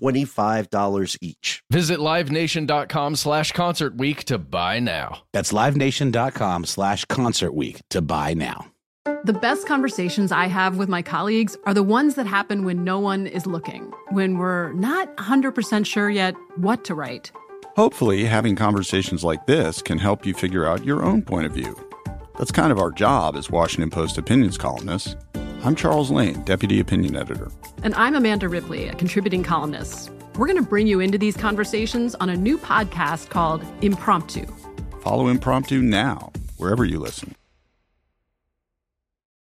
$25 each. Visit livenation.com slash concert week to buy now. That's livenation.com slash concert week to buy now. The best conversations I have with my colleagues are the ones that happen when no one is looking, when we're not 100% sure yet what to write. Hopefully, having conversations like this can help you figure out your own point of view. That's kind of our job as Washington Post opinions columnists. I'm Charles Lane, Deputy Opinion Editor. And I'm Amanda Ripley, a contributing columnist. We're going to bring you into these conversations on a new podcast called Impromptu. Follow Impromptu now, wherever you listen.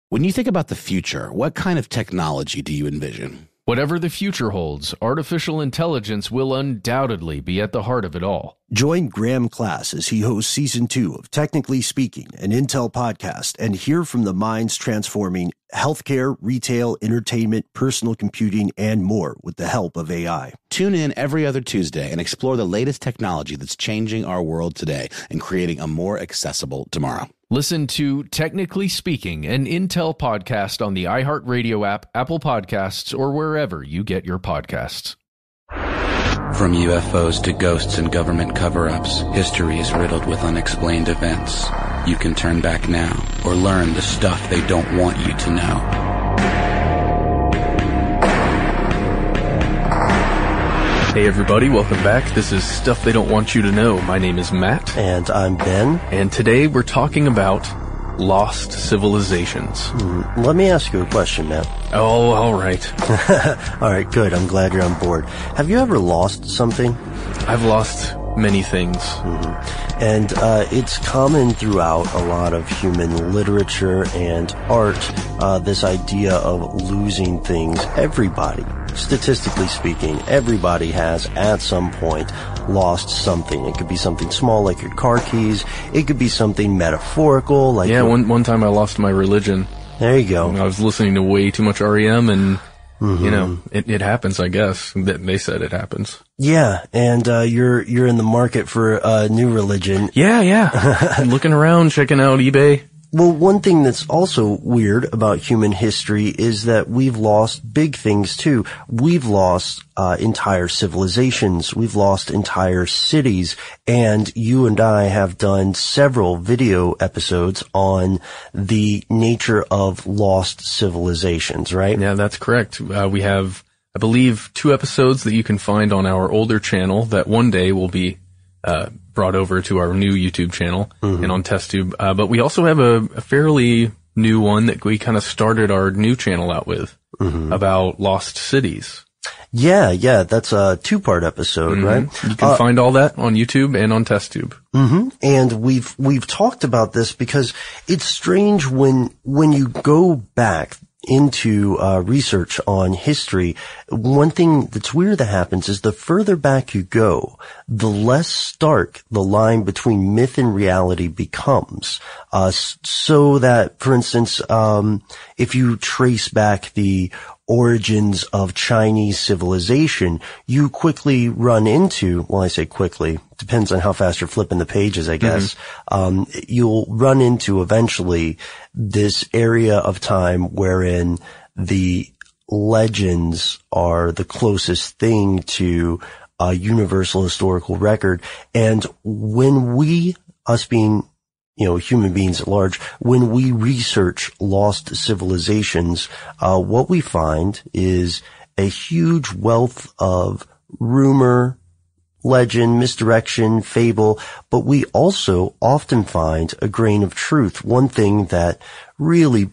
When you think about the future, what kind of technology do you envision? Whatever the future holds, artificial intelligence will undoubtedly be at the heart of it all. Join Graham Class as he hosts season two of Technically Speaking, an Intel podcast, and hear from the minds transforming healthcare, retail, entertainment, personal computing, and more with the help of AI. Tune in every other Tuesday and explore the latest technology that's changing our world today and creating a more accessible tomorrow. Listen to Technically Speaking, an Intel podcast on the iHeartRadio app, Apple Podcasts, or wherever you get your podcasts. From UFOs to ghosts and government cover-ups, history is riddled with unexplained events. You can turn back now or learn the stuff they don't want you to know. Hey everybody, welcome back. This is Stuff They Don't Want You to Know. My name is Matt, And I'm Ben. and today we're talking about lost civilizations. Mm, let me ask you a question, Matt. Oh, alright. All right, good. I'm glad you're on board. Have you ever lost something? I've lost many things. And uh, it's common throughout a lot of human literature and art, uh, this idea of losing things. Everybody, statistically speaking, everybody has at some point lost something. It could be something small like your car keys. It could be something metaphorical like Yeah, your- one, one time I lost my religion. there you go. I was listening to way too much REM and, you know, it, it happens, I guess. They said it happens. Yeah, and uh, you're you're in the market for a new religion. Yeah, yeah. Looking around, checking out eBay. Well, one thing that's also weird about human history is that we've lost big things too. We've lost uh, entire civilizations. We've lost entire cities. And you and I have done several video episodes on the nature of lost civilizations, right? Yeah, that's correct. Uh, we have, I believe, two episodes that you can find on our older channel that one day will be uh, brought over to our new YouTube channel mm-hmm. and on TestTube. Uh, but we also have a, a fairly new one that we kind of started our new channel out with mm-hmm. about lost cities. Yeah, yeah, that's a two-part episode, mm-hmm. right? You can uh, find all that on YouTube and on TestTube. and we've we've talked about this because it's strange when when you go back into uh, research on history. One thing that's weird that happens is the further back you go, the less stark the line between myth and reality becomes. Uh, so that, for instance, um, if you trace back the origins of Chinese civilization, you quickly run into, well, I say quickly, depends on how fast you're flipping the pages, I guess. Um, you'll run into eventually this area of time wherein the legends are the closest thing to a universal historical record. And when we, us being you know, human beings at large, when we research lost civilizations, uh, what we find is a huge wealth of rumor, legend, misdirection, fable, but we also often find a grain of truth. One thing that really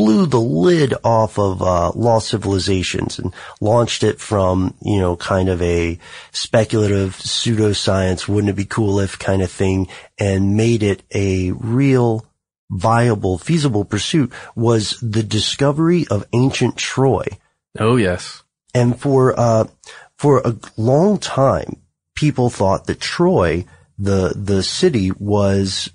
blew the lid off of uh, lost civilizations and launched it from you know kind of a speculative pseudoscience wouldn't it be cool if kind of thing and made it a real viable feasible pursuit was the discovery of ancient troy Oh yes. and for uh, for a long time, people thought that Troy, the the city, was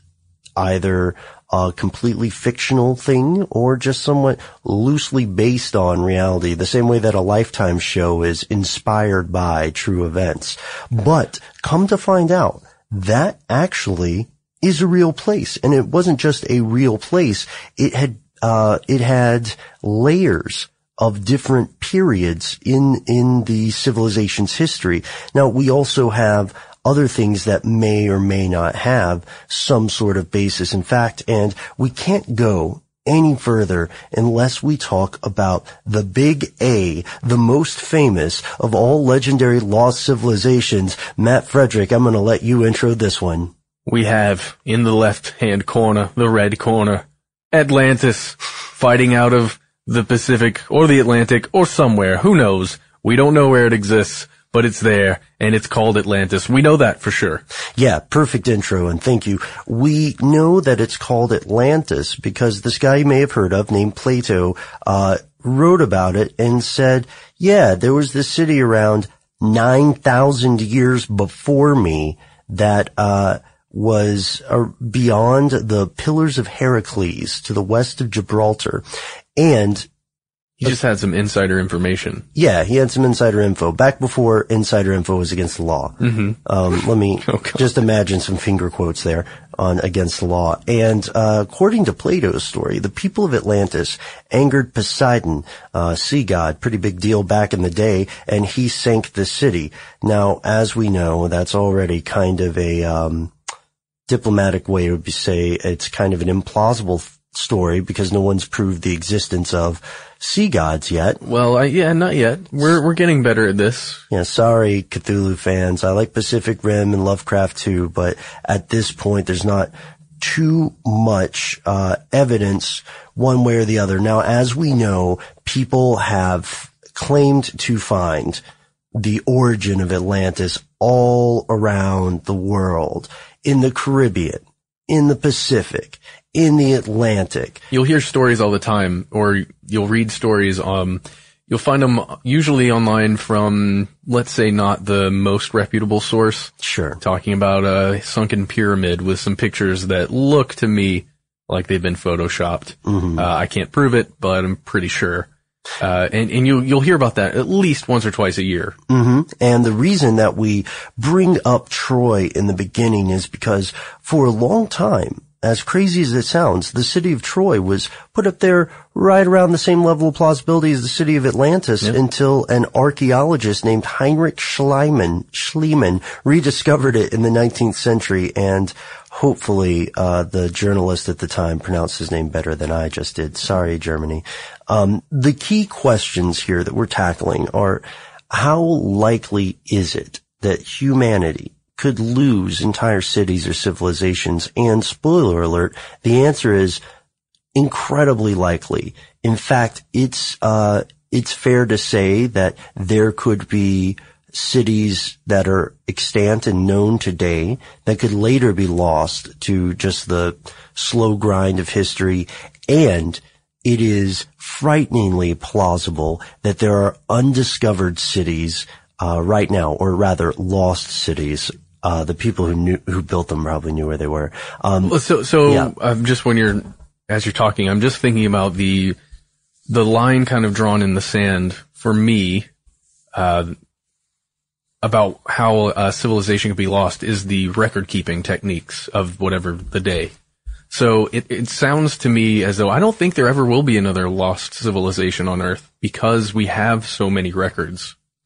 either a completely fictional thing or just somewhat loosely based on reality, the same way that a Lifetime show is inspired by true events. But come to find out, that actually is a real place, and it wasn't just a real place. It had uh, it had layers of different periods in in the civilization's history. Now we also have other things that may or may not have some sort of basis in fact, and we can't go any further unless we talk about the big A, the most famous of all legendary lost civilizations. Matt Frederick, I'm going to let you intro this one. We have in the left hand corner, the red corner, Atlantis fighting out of the Pacific or the Atlantic or somewhere. Who knows? We don't know where it exists, but it's there and it's called Atlantis. We know that for sure. Yeah, perfect intro and thank you. We know that it's called Atlantis because this guy you may have heard of named Plato, uh, wrote about it and said, yeah, there was this city around 9,000 years before me that, uh, was uh, beyond the Pillars of Heracles to the west of Gibraltar. And He just had some insider information. yeah, he had some insider info back before insider info was against the law. Mm-hmm. Um, let me Oh, just imagine some finger quotes there on against the law. And uh, according to Plato's story, the people of Atlantis angered Poseidon, uh, sea god, pretty big deal back in the day, and he sank the city. Now, as we know, that's already kind of a um, diplomatic way to say it's kind of an implausible f- story because no one's proved the existence of sea gods yet. Well, I, yeah, not yet. We're, we're getting better at this. Yeah, sorry, Cthulhu fans. I like Pacific Rim and Lovecraft too, but at this point, there's not too much uh, evidence one way or the other. Now, as we know, people have claimed to find the origin of Atlantis all around the world, in the Caribbean, in the Pacific, in the Atlantic. You'll hear stories all the time, or you'll read stories. Um, you'll find them usually online from, let's say, not the most reputable source. Sure. Talking about a sunken pyramid with some pictures that look to me like they've been photoshopped. Uh, I can't prove it, but I'm pretty sure. Uh, and, and you, you'll hear about that at least once or twice a year. And the reason that we bring up Troy in the beginning is because for a long time, as crazy as it sounds, the city of Troy was put up there right around the same level of plausibility as the city of Atlantis until an archaeologist named Heinrich Schliemann, Schliemann rediscovered it in the 19th century and hopefully uh, the journalist at the time pronounced his name better than I just did. Sorry, Germany. Um, the key questions here that we're tackling are how likely is it that humanity could lose entire cities or civilizations? And spoiler alert, the answer is incredibly likely. In fact, it's, uh, it's fair to say that there could be cities that are extant and known today that could later be lost to just the slow grind of history. And it is frighteningly plausible that there are undiscovered cities uh, right now, or rather lost cities. Uh, the people who knew who built them probably knew where they were. Um, So, so Yeah. um, just when you're, as you're talking, I'm just thinking about the, the line kind of drawn in the sand for me, uh, about how uh, civilization could be lost is the record keeping techniques of whatever the day. So it, it sounds to me as though I don't think there ever will be another lost civilization on Earth because we have so many records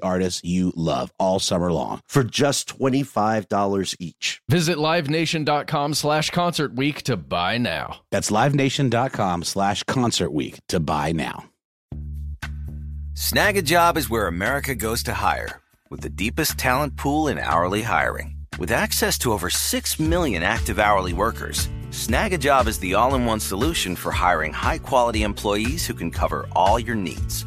artists you love all summer long. For just $25 each. Visit livenation.com slash concert week to buy now. That's livenation.com slash concert week to buy now. Snag a job is where America goes to hire, with the deepest talent pool in hourly hiring. With access to over 6 million active hourly workers, Snag a job is the all in one solution for hiring high quality employees who can cover all your needs.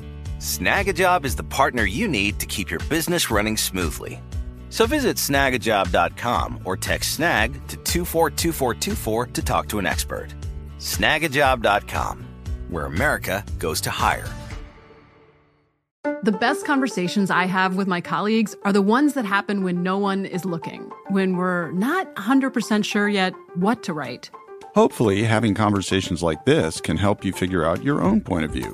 Snagajob is the partner you need to keep your business running smoothly. So visit snagajob.com or text snag to 242424 to talk to an expert. Snagajob.com, where America goes to hire. The best conversations I have with my colleagues are the ones that happen when no one is looking, when we're not 100% sure yet what to write. Hopefully, having conversations like this can help you figure out your own point of view.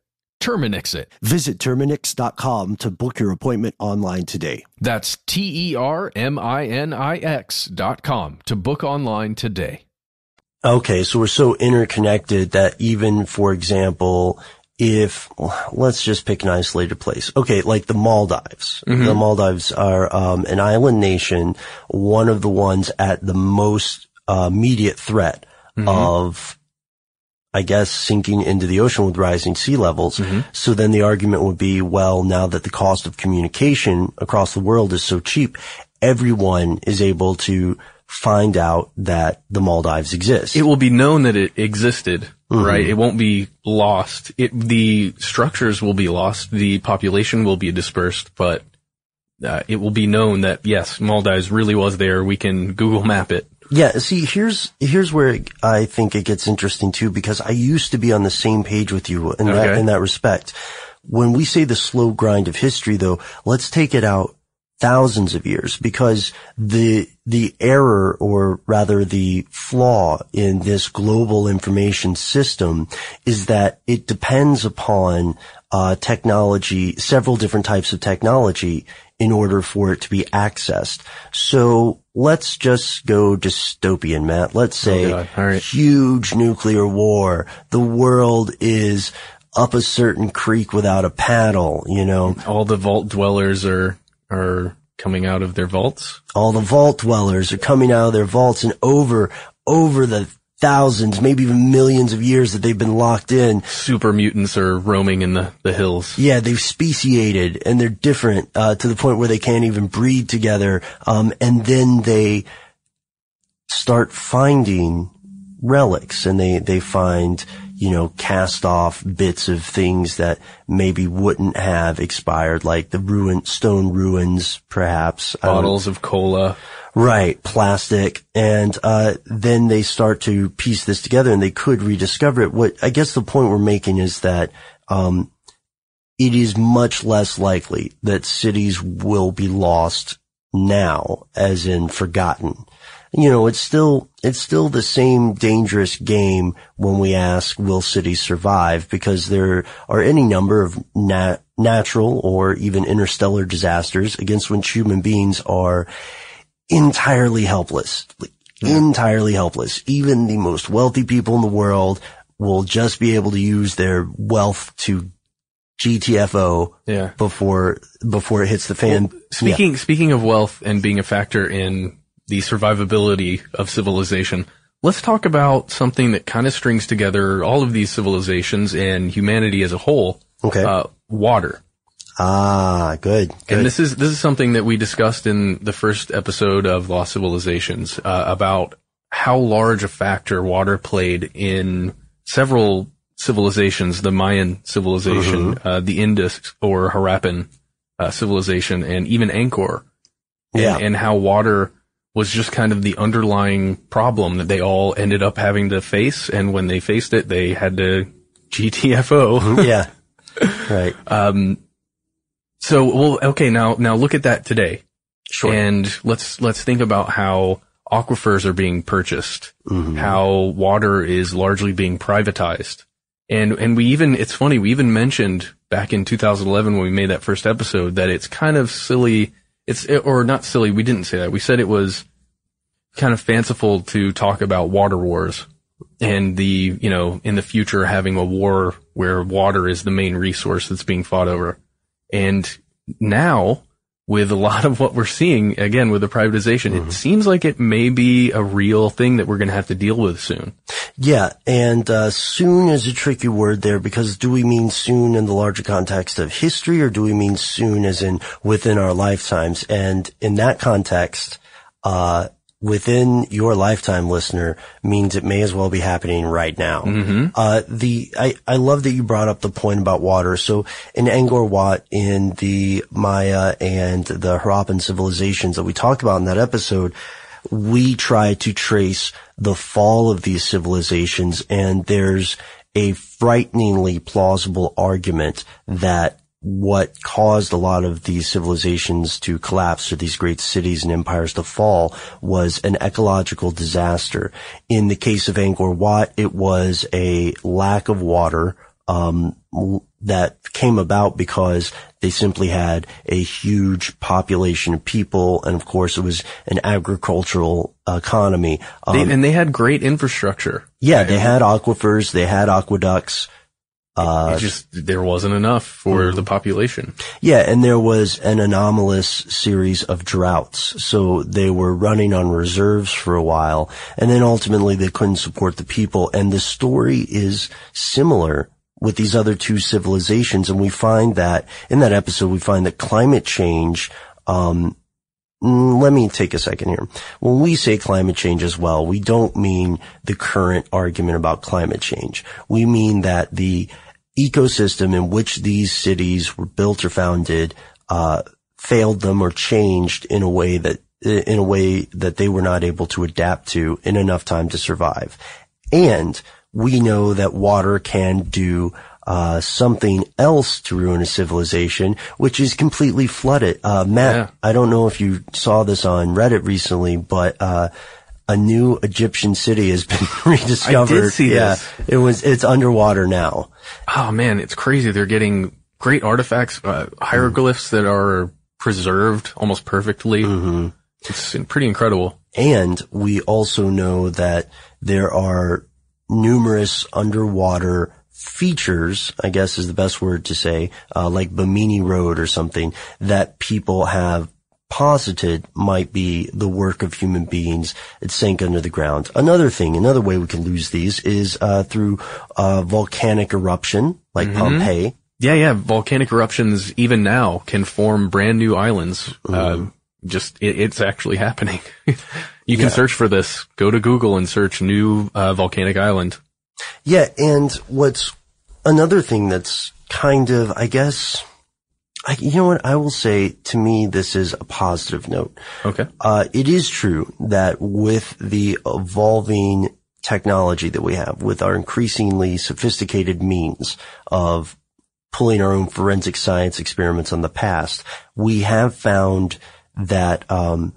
Terminix it. Visit Terminix.com to book your appointment online today. That's T E R M I N I X dot com to book online today. Okay, so we're so interconnected that even, for example, if let's just pick an isolated place. Okay, like the Maldives. Mm-hmm. The Maldives are um, an island nation, one of the ones at the most uh, immediate threat Mm-hmm. of, I guess, sinking into the ocean with rising sea levels. Mm-hmm. So then the argument would be, well, now that the cost of communication across the world is so cheap, everyone is able to find out that the Maldives exist. It will be known that it existed, Mm-hmm. right? It won't be lost. It, the structures will be lost. The population will be dispersed, but uh, it will be known that yes, Maldives really was there. We can Google map it. Yeah, see, here's here's where I think it gets interesting too, because I used to be on the same page with you in that in that respect. When we say the slow grind of history, though, let's take it out thousands of years, because the the error, or rather the flaw in this global information system, is that it depends upon uh, technology, several different types of technology, in order for it to be accessed. So let's just go dystopian, Matt. Let's oh, say God. All right. huge nuclear war. The world is up a certain creek without a paddle, you know, All the vault dwellers are are coming out of their vaults. all the vault dwellers are coming out of their vaults and over, over the thousands, maybe even millions of years that they've been locked in. Super mutants are roaming in the, the hills. Yeah, they've speciated and they're different uh, to the point where they can't even breed together. Um, and then they start finding relics and they, they find, you know, cast off bits of things that maybe wouldn't have expired, like the ruin, stone ruins, perhaps. Bottles of cola. Right, plastic, and uh, then they start to piece this together, and they could rediscover it. What I guess the point we're making is that um, it is much less likely that cities will be lost now, as in forgotten. You know, it's still it's still the same dangerous game when we ask, will cities survive? Because there are any number of nat- natural or even interstellar disasters against which human beings are entirely helpless. Yeah. Entirely helpless. Even the most wealthy people in the world will just be able to use their wealth to GTFO yeah. before before it hits the fan. Well, speaking yeah. speaking of wealth and being a factor in the survivability of civilization, let's talk about something that kind of strings together all of these civilizations and humanity as a whole. Okay. Uh, water. Ah, good, good, And this is this is something that we discussed in the first episode of Lost Civilizations uh, about how large a factor water played in several civilizations, the Mayan civilization, mm-hmm. uh, the Indus or Harappan uh, civilization, and even Angkor. Yeah. And, and how water was just kind of the underlying problem that they all ended up having to face. And when they faced it, they had to GTFO. yeah. Right. Um, so, well, okay, now, now look at that today. Sure. And let's, let's think about how aquifers are being purchased, mm-hmm. how water is largely being privatized. And, and we even, it's funny, we even mentioned back in 2011 when we made that first episode that it's kind of silly. It's, or not silly. We didn't say that. We said it was kind of fanciful to talk about water wars and the, you know, in the future having a war where water is the main resource that's being fought over. And now with a lot of what we're seeing again with the privatization, mm-hmm. it seems like it may be a real thing that we're going to have to deal with soon. Yeah. And, uh, soon is a tricky word there because do we mean soon in the larger context of history or do we mean soon as in within our lifetimes? And in that context, uh, within your lifetime listener means it may as well be happening right now. Mm-hmm. Uh, the, I, I love that you brought up the point about water. So in Angkor Wat, in the Maya and the Harappan civilizations that we talked about in that episode, we try to trace the fall of these civilizations and there's a frighteningly plausible argument that what caused a lot of these civilizations to collapse or these great cities and empires to fall was an ecological disaster. In the case of Angkor Wat, it was a lack of water, um, that came about because they simply had a huge population of people, and of course, it was an agricultural economy. Um, they, and they had great infrastructure. Yeah, they had aquifers, they had aqueducts. Uh, just there wasn't enough for mm-hmm. the population. Yeah, and there was an anomalous series of droughts. So they were running on reserves for a while, and then ultimately they couldn't support the people. And the story is similar with these other two civilizations, and we find that in that episode we find that climate change um, let me take a second here. When we say climate change as well, we don't mean the current argument about climate change. We mean that the ecosystem in which these cities were built or founded uh, failed them or changed in a way that in a way that they were not able to adapt to in enough time to survive. And we know that water can do uh, something else to ruin a civilization, which is completely flooded. Uh, Matt, yeah. I don't know if you saw this on Reddit recently, but uh, a new Egyptian city has been rediscovered. I did see yeah, this. It was it's underwater now. Oh man, it's crazy. They're getting great artifacts, uh, hieroglyphs mm. that are preserved almost perfectly. Mm-hmm. It's pretty incredible. And we also know that there are numerous underwater features, I guess is the best word to say, uh, like Bimini Road or something that people have posited might be the work of human beings It sank under the ground. Another thing, another way we can lose these is uh, through uh, volcanic eruption, like Mhm. Pompeii. Yeah, yeah. Volcanic eruptions even now can form brand new islands. Uh, just it, it's actually happening. you can Yeah. search for this. Go to Google and search new uh, volcanic island. Yeah, and what's another thing that's kind of, I guess, I, you know what, I will say to me this is a positive note. Okay. Uh, it is true that with the evolving technology that we have, with our increasingly sophisticated means of pulling our own forensic science experiments on the past, we have found that, um,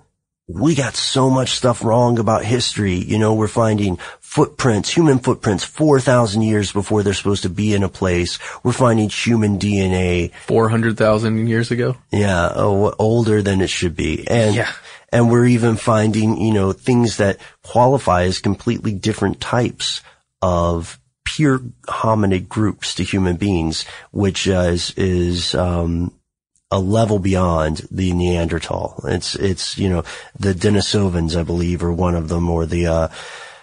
we got so much stuff wrong about history. You know, we're finding footprints, human footprints 4,000 years before they're supposed to be in a place. We're finding human DNA. 400,000 years ago? Yeah, oh, older than it should be. And, Yeah. and we're even finding, you know, things that qualify as completely different types of pure hominid groups to human beings, which uh, is, is, um, a level beyond the Neanderthal. It's, it's, you know, the Denisovans, I believe, are one of them, or the, uh,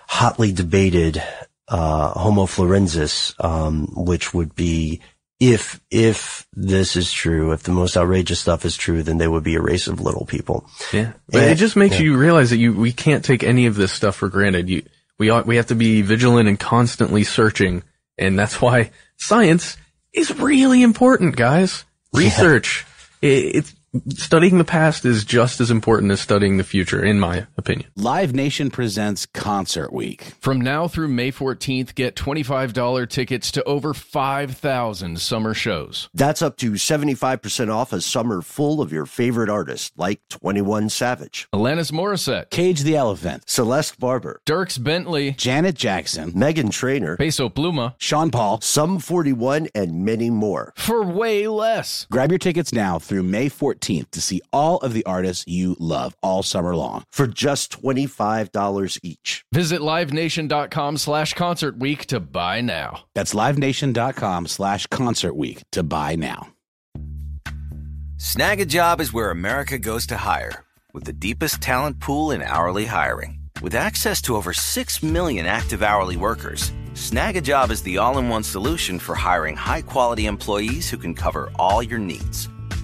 hotly debated, uh, Homo florensis, um, which would be, if, if this is true, if the most outrageous stuff is true, then they would be a race of little people. Yeah. Yeah. it just makes Yeah. you realize that you, we can't take any of this stuff for granted. You, we ought, we have to be vigilant and constantly searching. And that's why science is really important, guys. Research. It, it's, studying the past is just as important as studying the future, in my opinion. Live Nation presents Concert Week. From now through May 14th, get $25 tickets to over 5,000 summer shows. That's up to 75% off a summer full of your favorite artists like 21 Savage, Alanis Morissette, Cage the Elephant, Celeste Barber, Dierks Bentley, Janet Jackson, Meghan Trainor, Peso Pluma, Sean Paul. Sum 41, and many more. for way less. Grab your tickets now through May 14th to see all of the artists you love all summer long. For just $25 each. Visit livenation.com slash concert week to buy now. That's livenation.com slash concert week to buy now. Snag a job is where America goes to hire, with the deepest talent pool in hourly hiring. With access to over 6 million active hourly workers, Snag a job is the all in one solution for hiring high quality employees who can cover all your needs.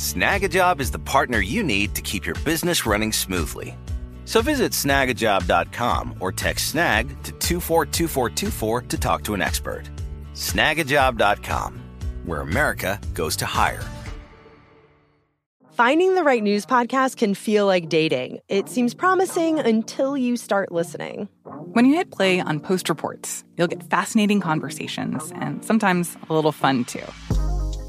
Snagajob is the partner you need to keep your business running smoothly. So visit snagajob.com or text snag to 242424 to talk to an expert. Snagajob.com, where America goes to hire. Finding the right news podcast can feel like dating. It seems promising until you start listening. When you hit play on Post Reports, you'll get fascinating conversations and sometimes a little fun too.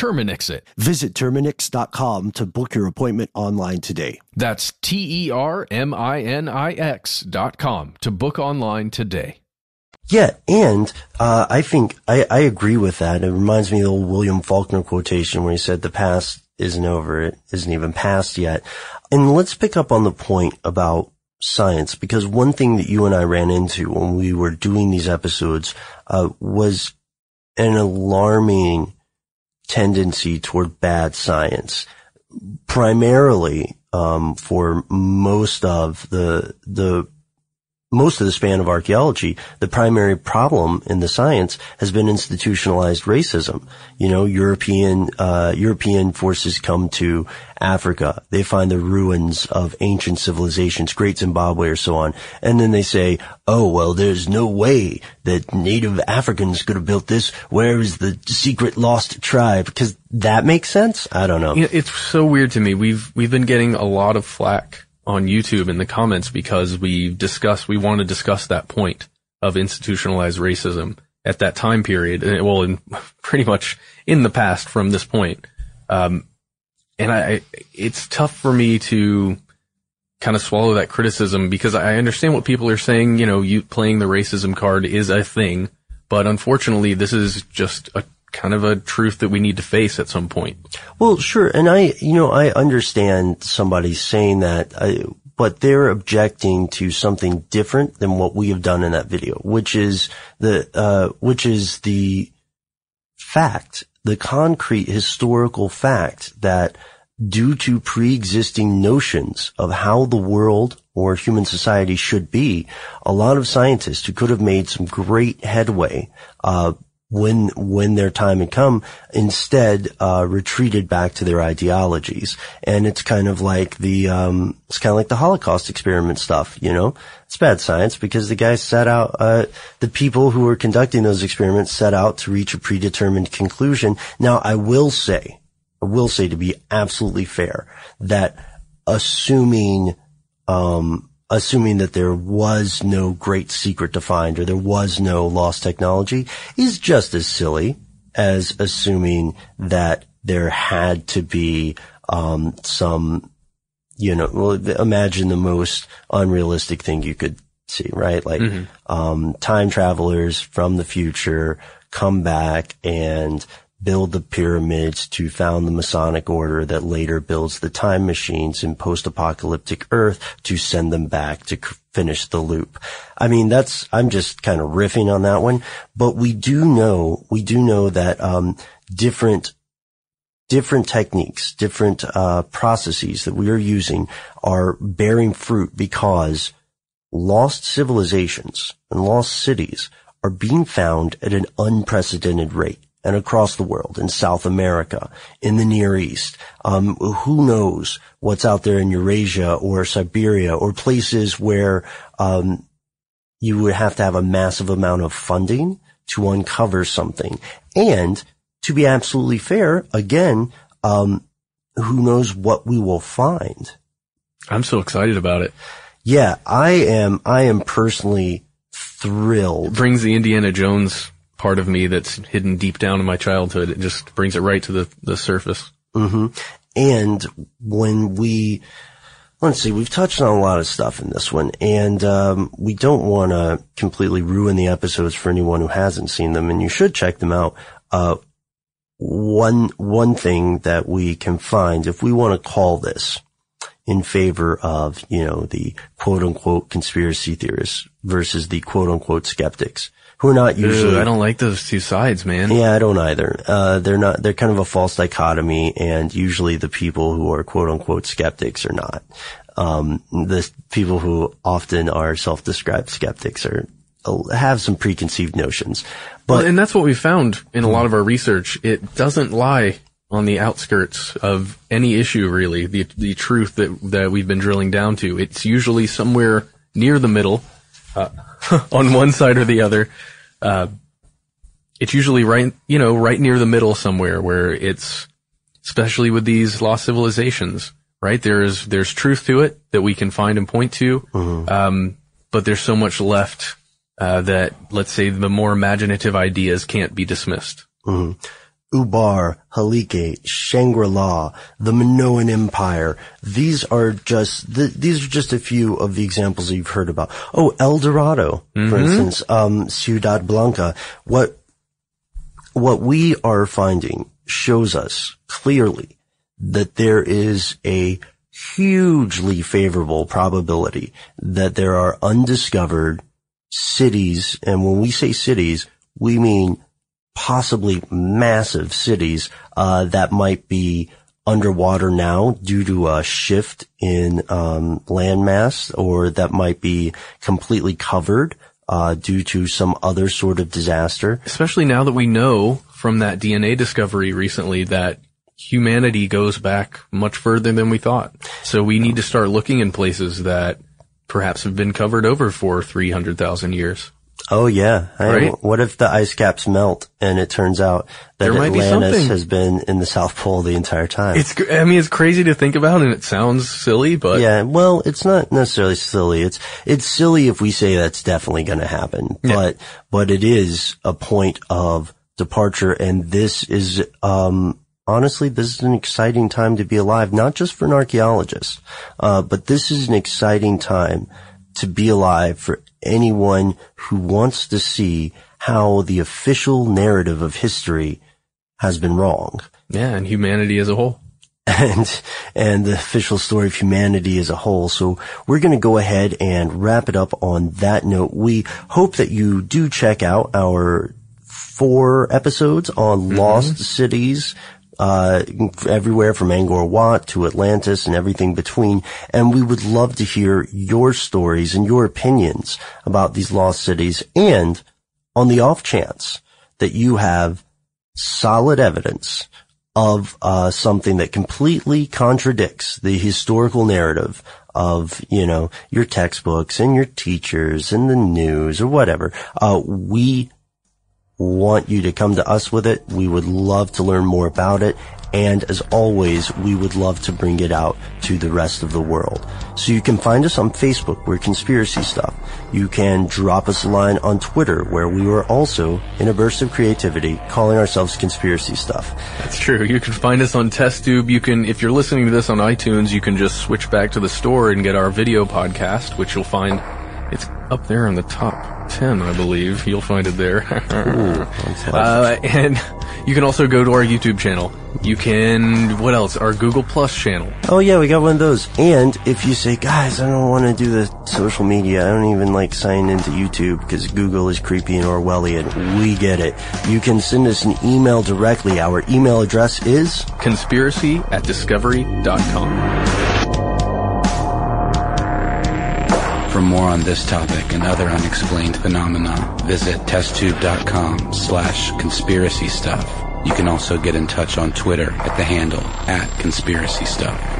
Terminix it. Visit Terminix.com to book your appointment online today. That's T E R M I N I X dot com to book online today. Yeah, and uh, I think I, I agree with that. It reminds me of the old William Faulkner quotation where he said, "The past isn't over; it isn't even past yet." And let's pick up on the point about science because one thing that you and I ran into when we were doing these episodes uh, was an alarming tendency toward bad science, primarily um, for most of the the most of the span of archaeology, the primary problem in the science has been institutionalized racism. You know, European, uh, European forces come to Africa. They find the ruins of ancient civilizations, Great Zimbabwe or so on. And then they say, oh, well, there's no way that native Africans could have built this. Where is the secret lost tribe? Because that makes sense. I don't know. You know, It's so weird to me. We've, we've been getting a lot of flack on YouTube in the comments because we discuss, we want to discuss that point of institutionalized racism at that time period. uh, Well, in pretty much in the past from this point. Um, and I- it's tough for me to kind of swallow that criticism because I understand what people are saying. You know, you playing the racism card is a thing, but unfortunately, this is just a kind of a truth that we need to face at some point. Well, sure. And I, you know, I understand somebody saying that, I, but they're objecting to something different than what we have done in that video, which is the, uh, which is the fact, the concrete historical fact that due to pre-existing notions of how the world or human society should be, a lot of scientists who could have made some great headway, uh, when when their time had come, instead uh, retreated back to their ideologies, and it's kind of like the um, it's kind of like the Holocaust experiment stuff, you know. It's bad science because the guys set out uh, the people who were conducting those experiments set out to reach a predetermined conclusion. Now, I will say, I will say to be absolutely fair that assuming um, assuming that there was no great secret to find or there was no lost technology is just as silly as assuming that there had to be um, some, you know, well, imagine the most unrealistic thing you could see, right? Like Mhm. um, time travelers from the future come back and build the pyramids to found the Masonic order that later builds the time machines in post-apocalyptic Earth to send them back to finish the loop. I mean, that's, I'm just kind of riffing on that one, but we do know, we do know that, um, different different techniques, different uh, processes that we are using are bearing fruit because lost civilizations and lost cities are being found at an unprecedented rate and across the world, in South America, in the Near East. Um, who knows what's out there in Eurasia or Siberia or places where um, you would have to have a massive amount of funding to uncover something. And to be absolutely fair, again, um, who knows what we will find. I'm so excited about it. Yeah, I am, I am personally thrilled. It brings the Indiana Jones part of me that's hidden deep down in my childhood. It just brings it right to the, the surface. hmm And when we, let's see, we've touched on a lot of stuff in this one, and um, we don't want to completely ruin the episodes for anyone who hasn't seen them, and you should check them out. Uh, one one thing that we can find, if we want to call this in favor of, you know, the quote unquote conspiracy theorists versus the quote unquote skeptics, who are not usually. I don't like those two sides, man. Yeah, I don't either. Uh, they're not, they're kind of a false dichotomy and usually the people who are quote unquote skeptics are not. Um, the people who often are self-described skeptics are, have some preconceived notions. But, well, and that's what we found in a lot of our research. It doesn't lie on the outskirts of any issue, really. The the truth that that we've been drilling down to. It's usually somewhere near the middle, uh, on one side or the other. Uh, it's usually right, you know, right near the middle somewhere where it's, especially with these lost civilizations, right? There's there's truth to it that we can find and point to, um, but there's so much left uh, that let's say the more imaginative ideas can't be dismissed. Mhm. Ubar, Helike, Shangri-La, the Minoan Empire. These are just, th- these are just a few of the examples that you've heard about. Oh, El Dorado, for Mhm. instance, um, Ciudad Blanca. What, what we are finding shows us clearly that there is a hugely favorable probability that there are undiscovered cities, and when we say cities, we mean possibly massive cities uh, that might be underwater now due to a shift in um, landmass, or that might be completely covered uh, due to some other sort of disaster. Especially now that we know from that DNA discovery recently that humanity goes back much further than we thought. So we need to start looking in places that perhaps have been covered over for 300,000 years. Oh yeah. I- What if the ice caps melt and it turns out that might be Atlantis has been in the South Pole the entire time? It's, I mean, it's crazy to think about and it sounds silly, but yeah, well, it's not necessarily silly. It's it's silly if we say that's definitely going to happen, but but it is a point of departure, and this is um honestly this is an exciting time to be alive, not just for an archaeologist, uh, but this is an exciting time to be alive for anyone who wants to see how the official narrative of history has been wrong yeah, and humanity as a whole. and and the official story of humanity as a whole. So we're going to go ahead and wrap it up on that note. We hope that you do check out our four episodes on mm-hmm. lost cities. Uh, everywhere from Angkor Wat to Atlantis and everything between. And we would love to hear your stories and your opinions about these lost cities. And on the off chance that you have solid evidence of uh, something that completely contradicts the historical narrative of you know your textbooks and your teachers and the news or whatever. Uh, we want you to come to us with it. We would love to learn more about it. And as always, we would love to bring it out to the rest of the world. So you can find us on Facebook, we're Conspiracy Stuff. You can drop us a line on Twitter, where we were also, in a burst of creativity, calling ourselves Conspiracy Stuff. That's true. You can find us on TestTube. You can, if you're listening to this on iTunes, you can just switch back to the store and get our video podcast, which you'll find it's up there in the top 10, I believe. You'll find it there. uh, and you can also go to our YouTube channel. You can, what else? Our Google Plus channel. Oh yeah, we got one of those. And if you say, guys, I don't want to do the social media, I don't even like sign into YouTube because Google is creepy and Orwellian, we get it. You can send us an email directly. Our email address is conspiracy at discovery.com. For more on this topic and other unexplained phenomena, visit testtube.com slash conspiracy stuff. You can also get in touch on Twitter at the handle at conspiracy stuff.